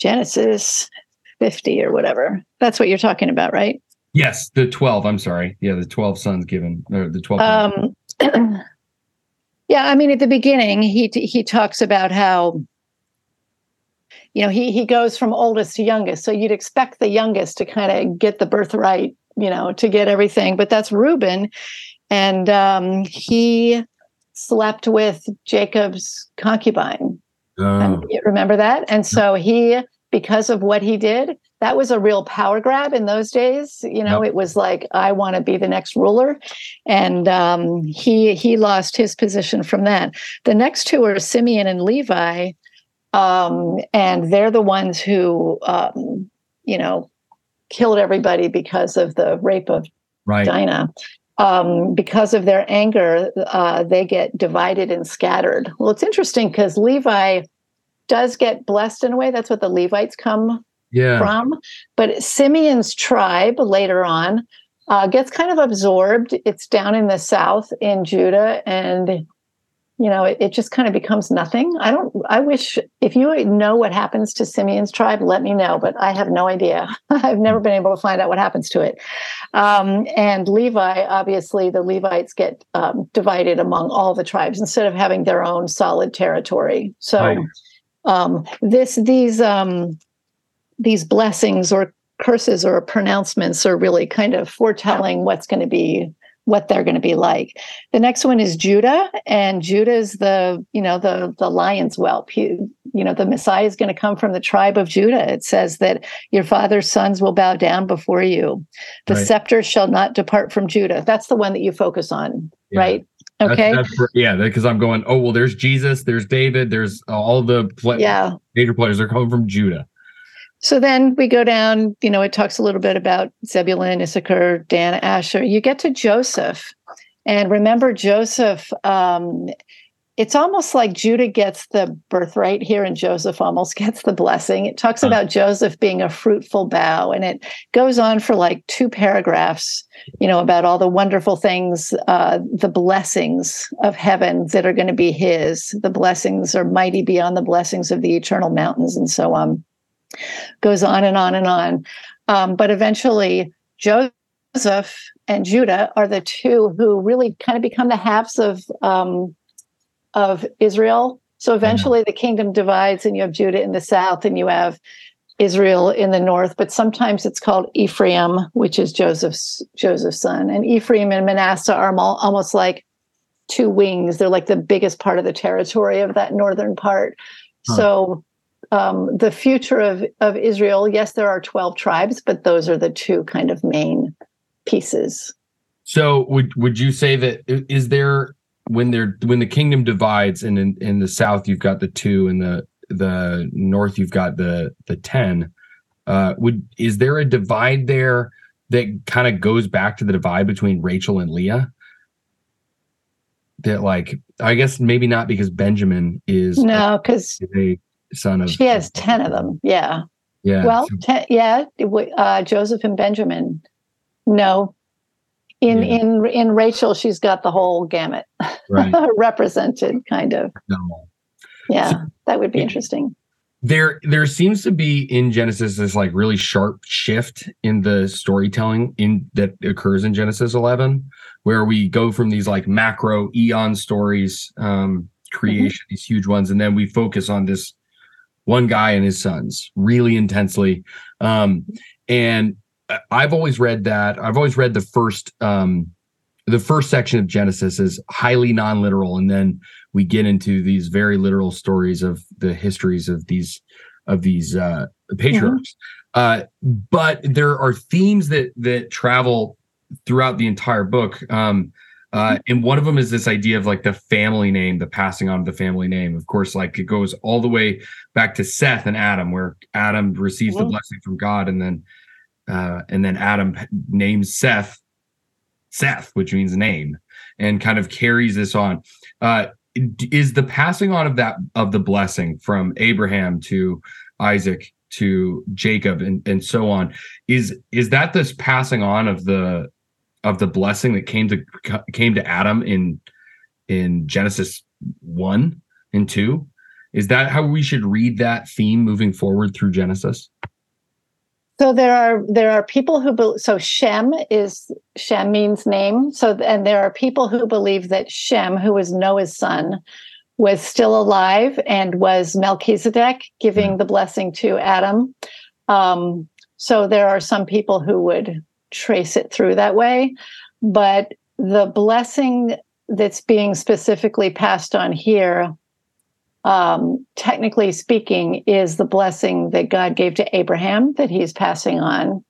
Speaker 2: Genesis 50 or whatever. That's what you're talking about, right?
Speaker 1: yes, the 12, I'm sorry. Yeah, the 12 sons given or the 12
Speaker 2: Um, yeah, I mean, at the beginning, he he talks about how you know he he goes from oldest to youngest, so you'd expect the youngest to kind of get the birthright, you know, to get everything, but that's Reuben, and um, he slept with Jacob's concubine.
Speaker 1: Oh,
Speaker 2: remember that? And so he, because of what he did, that was a real power grab in those days. You know,
Speaker 1: Yep.
Speaker 2: it was like I want to be the next ruler, and um, he he lost his position from that. The next two are Simeon and Levi, um, and they're the ones who, um, you know, killed everybody because of the rape of
Speaker 1: right.
Speaker 2: Dinah. Um, because of their anger, uh, they get divided and scattered. Well, it's interesting because Levi does get blessed in a way. That's what the Levites come
Speaker 1: Yeah.
Speaker 2: from. But Simeon's tribe later on uh, gets kind of absorbed. It's down in the south in Judah, and you know it, it just kind of becomes nothing. I don't. I wish if you know what happens to Simeon's tribe, let me know. But I have no idea. I've never been able to find out what happens to it. Um, and Levi, obviously, the Levites get um, divided among all the tribes instead of having their own solid territory. So
Speaker 1: Right.
Speaker 2: um, this these um, these blessings or curses or pronouncements are really kind of foretelling what's going to be what they're going to be like. The next one is Judah, and Judah is the you know the the lion's whelp. He, you know the Messiah is going to come from the tribe of Judah. It says that your father's sons will bow down before you. The
Speaker 1: Right.
Speaker 2: scepter shall not depart from Judah. That's the one that you focus on,
Speaker 1: Yeah.
Speaker 2: right?
Speaker 1: That's-
Speaker 2: Okay.
Speaker 1: That's, yeah, because I'm going, oh, well, there's Jesus, there's David, there's all the pla-
Speaker 2: yeah.
Speaker 1: major players. They're coming from Judah.
Speaker 2: So then we go down, you know, it talks a little bit about Zebulun, Issachar, Dan, Asher. You get to Joseph. And remember, Joseph, um, it's almost like Judah gets the birthright here, and Joseph almost gets the blessing. It talks about Joseph being a fruitful bough, and it goes on for like two paragraphs, you know, about all the wonderful things, uh, the blessings of heaven that are going to be his. The blessings are mighty beyond the blessings of the eternal mountains, and so on goes on and on and on. Um, but eventually, Joseph and Judah are the two who really kind of become the halves of um, of Israel. So eventually, the kingdom divides, and you have Judah in the south, and you have Israel in the north. But sometimes it's called Ephraim, which is Joseph's Joseph's son, and Ephraim and Manasseh are al- almost like two wings. They're like the biggest part of the territory of that northern part.
Speaker 1: Huh.
Speaker 2: So um, the future of of Israel, yes, there are twelve tribes, but those are the two kind of main pieces.
Speaker 1: So would would you say that is there when they're when the kingdom divides and in, in the south you've got the two and the the north you've got the the ten uh would is there a divide there that kind of goes back to the divide between Rachel and Leah that like I guess maybe not because Benjamin is
Speaker 2: No, because
Speaker 1: a son of
Speaker 2: she has ten of them. Yeah,
Speaker 1: Yeah.
Speaker 2: Well, ten. yeah, uh, Joseph and Benjamin. No, in yeah. in in Rachel, she's got the whole gamut right. represented, kind of. No. Yeah, so, that would be interesting.
Speaker 1: There, there seems to be in Genesis this like really sharp shift in the storytelling in that occurs in Genesis 11, where we go from these like macro eon stories, um, creation, mm-hmm. these huge ones, and then we focus on this one guy and his sons really intensely. Um, and I've always read that. I've always read the first um, the first section of Genesis is highly non-literal, and then we get into these very literal stories of the histories of these of these uh, patriarchs. Mm-hmm. Uh, but there are themes that that travel throughout the entire book. Um, uh, and one of them is this idea of like the family name, the passing on of the family name. Of course, like it goes all the way back to Seth and Adam, where Adam receives the blessing from God, and then uh, and then Adam names Seth Seth, which means name, and kind of carries this on. Uh, is the passing on of that of the blessing from Abraham to Isaac to Jacob and, and so on is is that this passing on of the of the blessing that came to came to Adam in in Genesis 1 and 2 is that how we should read that theme moving forward through Genesis
Speaker 2: so there are there are people who be, so Shem is Shem means name. So and there are people who believe that Shem, who was Noah's son, was still alive and was Melchizedek giving mm. the blessing to Adam. Um, so there are some people who would trace it through that way, but the blessing that's being specifically passed on here um, technically speaking, is the blessing that God gave to Abraham that He's passing on.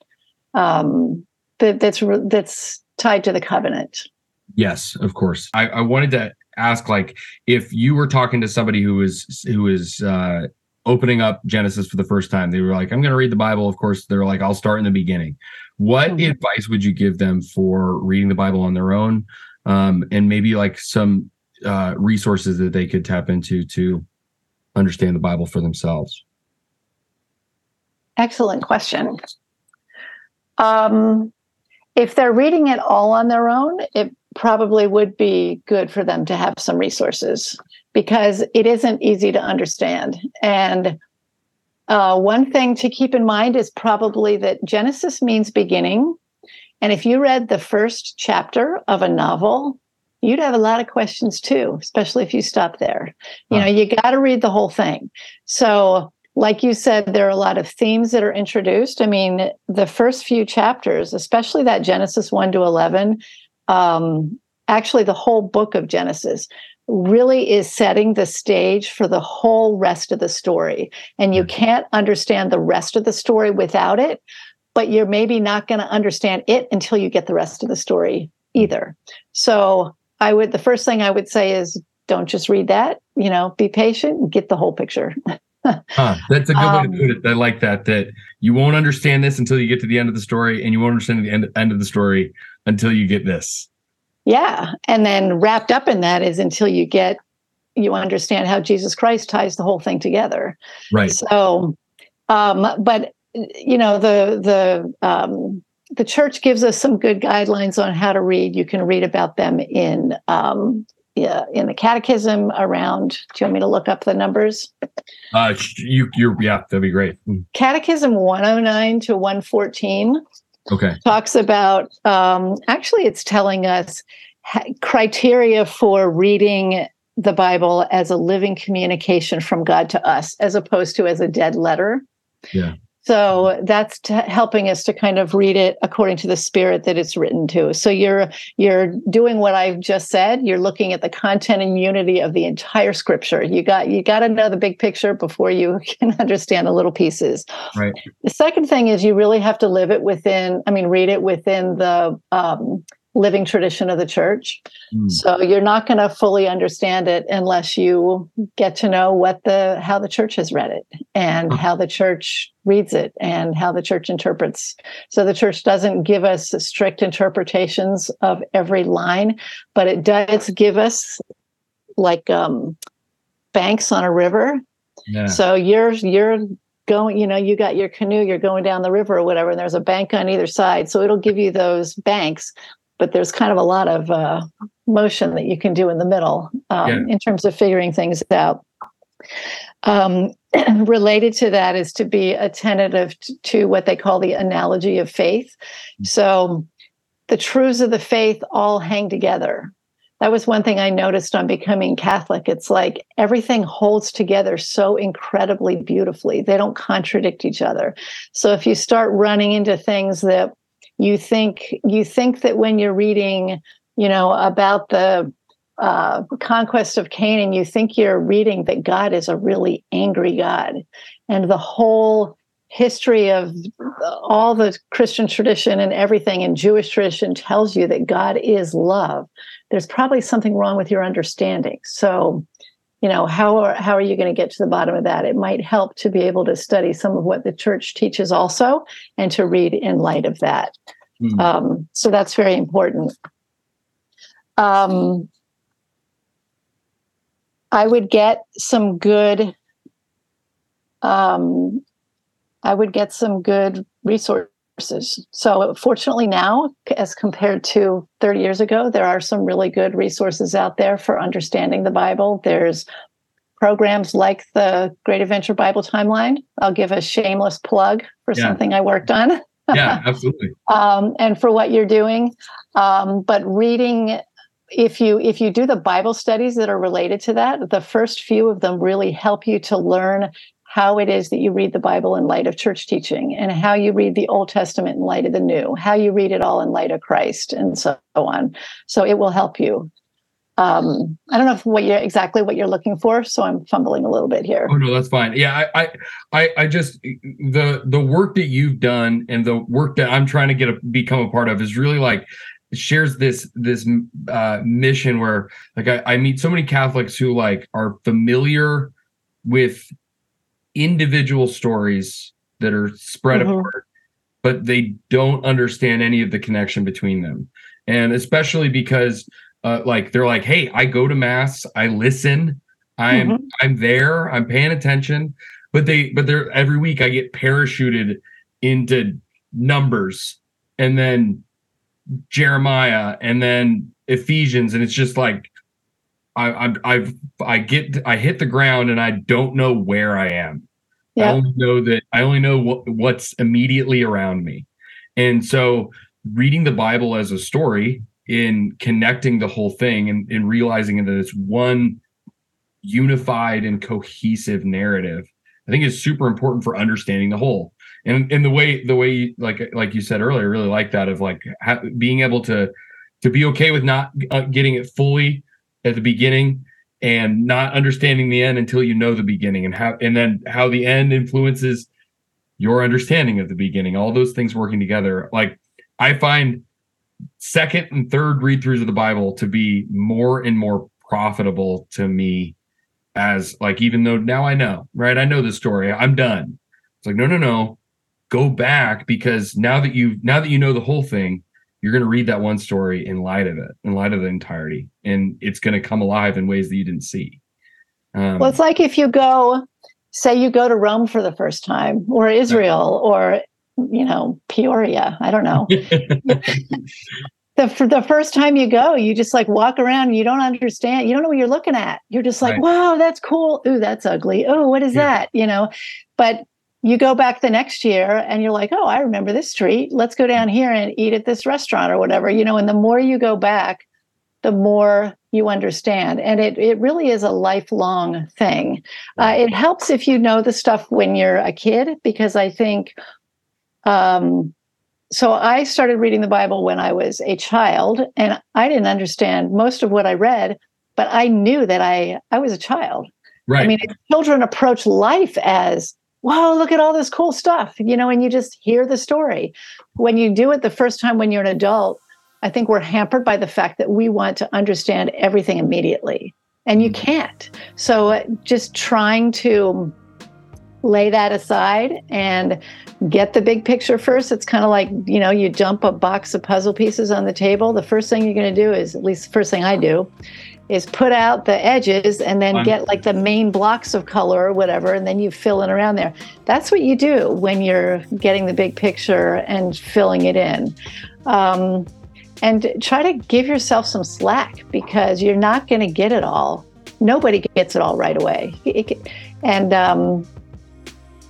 Speaker 2: Um, that that's that's tied to the covenant.
Speaker 1: Yes, of course. I, I wanted to ask, like, if you were talking to somebody who is who is uh, opening up Genesis for the first time, they were like, "I'm going to read the Bible." Of course, they're like, "I'll start in the beginning." What mm-hmm. advice would you give them for reading the Bible on their own, um, and maybe like some uh, resources that they could tap into to understand the Bible for themselves?
Speaker 2: Excellent question. Um, if they're reading it all on their own, it probably would be good for them to have some resources because it isn't easy to understand. And uh, one thing to keep in mind is probably that Genesis means beginning. And if you read the first chapter of a novel, you'd have a lot of questions too, especially if you stop there. You know, you got to read the whole thing. So, like you said, there are a lot of themes that are introduced. I mean, the first few chapters, especially that Genesis 1 to 11, um, actually, the whole book of Genesis really is setting the stage for the whole rest of the story. And you can't understand the rest of the story without it, but you're maybe not going to understand it until you get the rest of the story either. So I would the first thing I would say is don't just read that, you know, be patient, get the whole picture.
Speaker 1: huh, that's a good um, way to put it. I like that. That you won't understand this until you get to the end of the story, and you won't understand the end, end of the story until you get this.
Speaker 2: Yeah, and then wrapped up in that is until you get you understand how Jesus Christ ties the whole thing together.
Speaker 1: Right.
Speaker 2: So, um, but you know the the um, the church gives us some good guidelines on how to read. You can read about them in um, yeah, in the catechism around. Do you want me to look up the numbers?
Speaker 1: Uh, you, you're, yeah, that'd be great.
Speaker 2: Hmm. Catechism 109 to 114.
Speaker 1: Okay.
Speaker 2: Talks about, um, actually, it's telling us criteria for reading the Bible as a living communication from God to us, as opposed to as a dead letter.
Speaker 1: Yeah.
Speaker 2: So that's helping us to kind of read it according to the spirit that it's written to. So you're you're doing what I've just said. You're looking at the content and unity of the entire scripture. You got you got to know the big picture before you can understand the little pieces.
Speaker 1: Right.
Speaker 2: The second thing is you really have to live it within. I mean, read it within the um, living tradition of the church. Mm. So you're not going to fully understand it unless you get to know what the how the church has read it and how the church reads it and how the church interprets. So the church doesn't give us strict interpretations of every line, but it does give us like um, banks on a river. Yeah. So you're you're going, you know, you got your canoe, you're going down the river or whatever, and there's a bank on either side. So it'll give you those banks, but there's kind of a lot of uh, motion that you can do in the middle um, yeah. in terms of figuring things out. Um, related to that is to be attentive to what they call the analogy of faith. Mm-hmm. So the truths of the faith all hang together. That was one thing I noticed on becoming Catholic. It's like everything holds together so incredibly beautifully. They don't contradict each other. So if you start running into things that you think you think that when you're reading, you know, about the uh, conquest of Canaan, you think you're reading that God is a really angry God, and the whole history of all the Christian tradition and everything in Jewish tradition tells you that God is love. There's probably something wrong with your understanding. So, you know, how are how are you going to get to the bottom of that? It might help to be able to study some of what the church teaches also, and to read in light of that. Mm. Um, so that's very important. Um, I would get some good um, I would get some good resources. So, fortunately, now, as compared to 30 years ago, there are some really good resources out there for understanding the Bible. There's programs like the Great Adventure Bible Timeline. I'll give a shameless plug for yeah. something I worked on.
Speaker 1: yeah, absolutely.
Speaker 2: um, and for what you're doing. Um, but reading if you if you do the bible studies that are related to that the first few of them really help you to learn how it is that you read the bible in light of church teaching and how you read the old testament in light of the new how you read it all in light of christ and so on so it will help you um, I don't know what you're exactly what you're looking for, so I'm fumbling a little bit here.
Speaker 1: Oh no, that's fine. Yeah, I, I, I just the the work that you've done and the work that I'm trying to get a, become a part of is really like shares this this uh, mission where like I, I meet so many Catholics who like are familiar with individual stories that are spread mm-hmm. apart, but they don't understand any of the connection between them, and especially because uh, like they're like, hey, I go to mass, I listen, I'm mm-hmm. I'm there, I'm paying attention, but they but they're every week I get parachuted into numbers and then Jeremiah and then Ephesians, and it's just like I, I I've I get I hit the ground and I don't know where I am. I only know that I only know what, what's immediately around me, and so reading the Bible as a story in connecting the whole thing and, and realizing that it's one unified and cohesive narrative, I think is super important for understanding the whole. And and the way the way like like you said earlier, I really like that of like ha- being able to to be okay with not uh, getting it fully at the beginning and not understanding the end until you know the beginning and how and then how the end influences your understanding of the beginning all those things working together. Like i find second and third read throughs of the bible to be more and more profitable to me as like even though now i know right? I know the story. I'm done. It's like no no no. Go back because now that you now that you know the whole thing you're going to read that one story in light of it in light of the entirety and it's going to come alive in ways that you didn't see.
Speaker 2: Um, well it's like if you go say you go to rome for the first time or israel or you know peoria i don't know. The for the first time you go you just like walk around you don't understand you don't know what you're looking at. You're just like right. wow that's cool. Ooh that's ugly. Oh what is yeah. that? You know? But you go back the next year and you're like, oh, I remember this street. Let's go down here and eat at this restaurant or whatever, you know. And the more you go back, the more you understand. And it, it really is a lifelong thing. Uh, it helps if you know the stuff when you're a kid, because I think, um, so I started reading the Bible when I was a child, and I didn't understand most of what I read, but I knew that I I was a child. Right. I mean, children approach life as whoa, look at all this cool stuff, you know, and you just hear the story. When you do it the first time when you're an adult, I think we're hampered by the fact that we want to understand everything immediately, and you mm. can't. So uh, just trying to lay that aside and get the big picture first. It's kind of like, you know, you dump a box of puzzle pieces on the table. The first thing you're going to do is, at least the first thing I do, is put out the edges and then get like the main blocks of color or whatever, and then you fill in around there. That's what you do when you're getting the big picture and filling it in. Um, and try to give yourself some slack because you're not going to get it all. Nobody gets it all right away. And, um,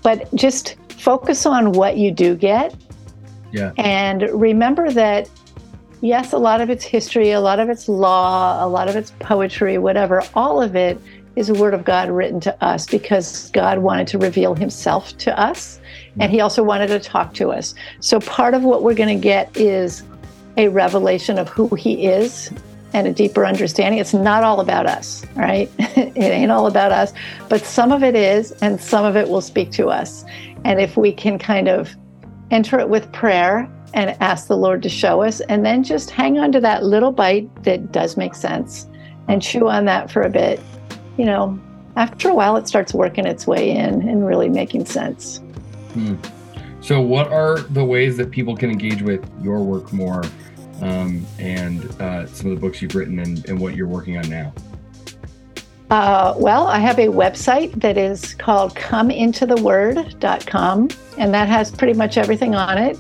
Speaker 2: but just focus on what you do get.
Speaker 3: Yeah.
Speaker 2: And remember that yes, a lot of it's history, a lot of it's law, a lot of it's poetry, whatever. All of it is a word of God written to us because God wanted to reveal himself to us and he also wanted to talk to us. So part of what we're going to get is a revelation of who he is and a deeper understanding. It's not all about us, right? it ain't all about us, but some of it is, and some of it will speak to us. And if we can kind of enter it with prayer and ask the Lord to show us, and then just hang on to that little bite that does make sense and chew on that for a bit. You know, after a while, it starts working its way in and really making sense.
Speaker 3: Hmm. So, what are the ways that people can engage with your work more um, and uh, some of the books you've written and, and what you're working on now?
Speaker 2: Uh, well, I have a website that is called comeintotheword.com, and that has pretty much everything on it.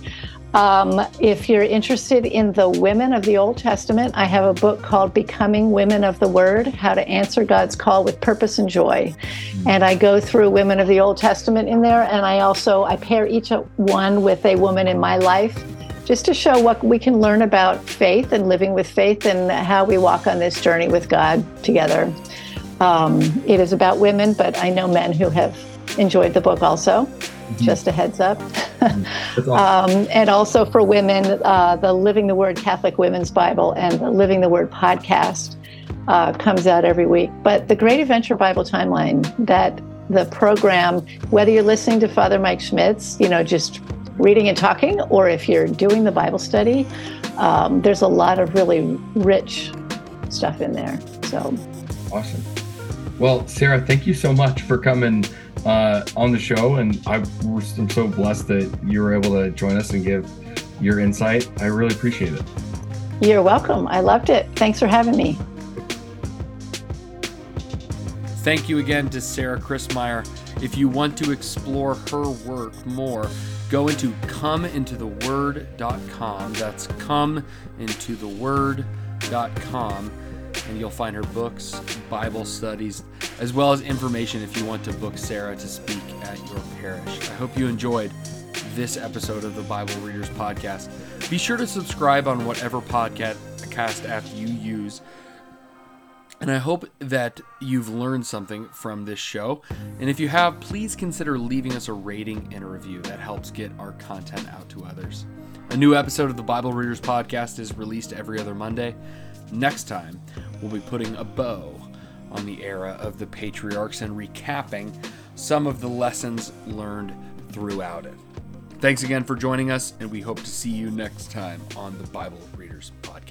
Speaker 2: Um, if you're interested in the women of the Old Testament, I have a book called Becoming Women of the Word How to Answer God's Call with Purpose and Joy. Mm-hmm. And I go through women of the Old Testament in there, and I also I pair each one with a woman in my life just to show what we can learn about faith and living with faith and how we walk on this journey with God together. Um, it is about women, but I know men who have enjoyed the book also. Mm-hmm. Just a heads up. Awesome. um, and also for women, uh, the Living the Word Catholic Women's Bible and the Living the Word podcast uh, comes out every week. But the Great Adventure Bible Timeline, that the program, whether you're listening to Father Mike Schmitz, you know, just reading and talking, or if you're doing the Bible study, um, there's a lot of really rich stuff in there. So
Speaker 3: awesome. Well, Sarah, thank you so much for coming uh, on the show, and I, am so blessed that you were able to join us and give your insight. I really appreciate it.
Speaker 2: You're welcome. I loved it. Thanks for having me.
Speaker 1: Thank you again to Sarah Christmyer. If you want to explore her work more, go into comeintotheword.com. That's comeintotheword.com and you'll find her books, Bible studies, as well as information if you want to book Sarah to speak at your parish. I hope you enjoyed this episode of the Bible Readers Podcast. Be sure to subscribe on whatever podcast app you use. And I hope that you've learned something from this show. And if you have, please consider leaving us a rating and a review. That helps get our content out to others. A new episode of the Bible Readers Podcast is released every other Monday. Next time, we'll be putting a bow on the era of the patriarchs and recapping some of the lessons learned throughout it. Thanks again for joining us, and we hope to see you next time on the Bible Readers Podcast.